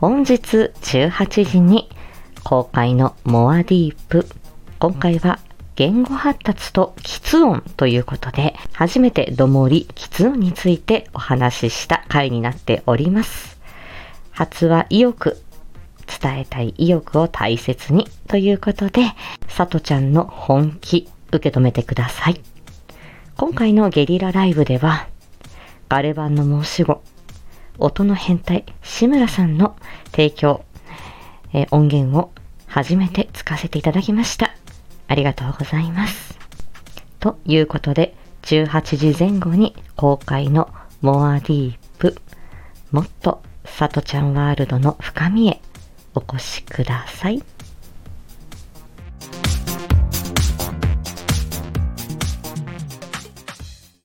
本日18時に公開のモアディープ。今回は言語発達と喫音ということで、初めてどもり喫音についてお話しした回になっております。発話意欲、伝えたい意欲を大切にということで、さとちゃんの本気、受け止めてください。今回のゲリラライブでは、ガレ版の申し子、音の変態、志村さんの提供、えー、音源を初めて使わせていただきました。ありがとうございます。ということで、18時前後に公開のモアディープ、もっとさとちゃんワールドの深みへお越しください。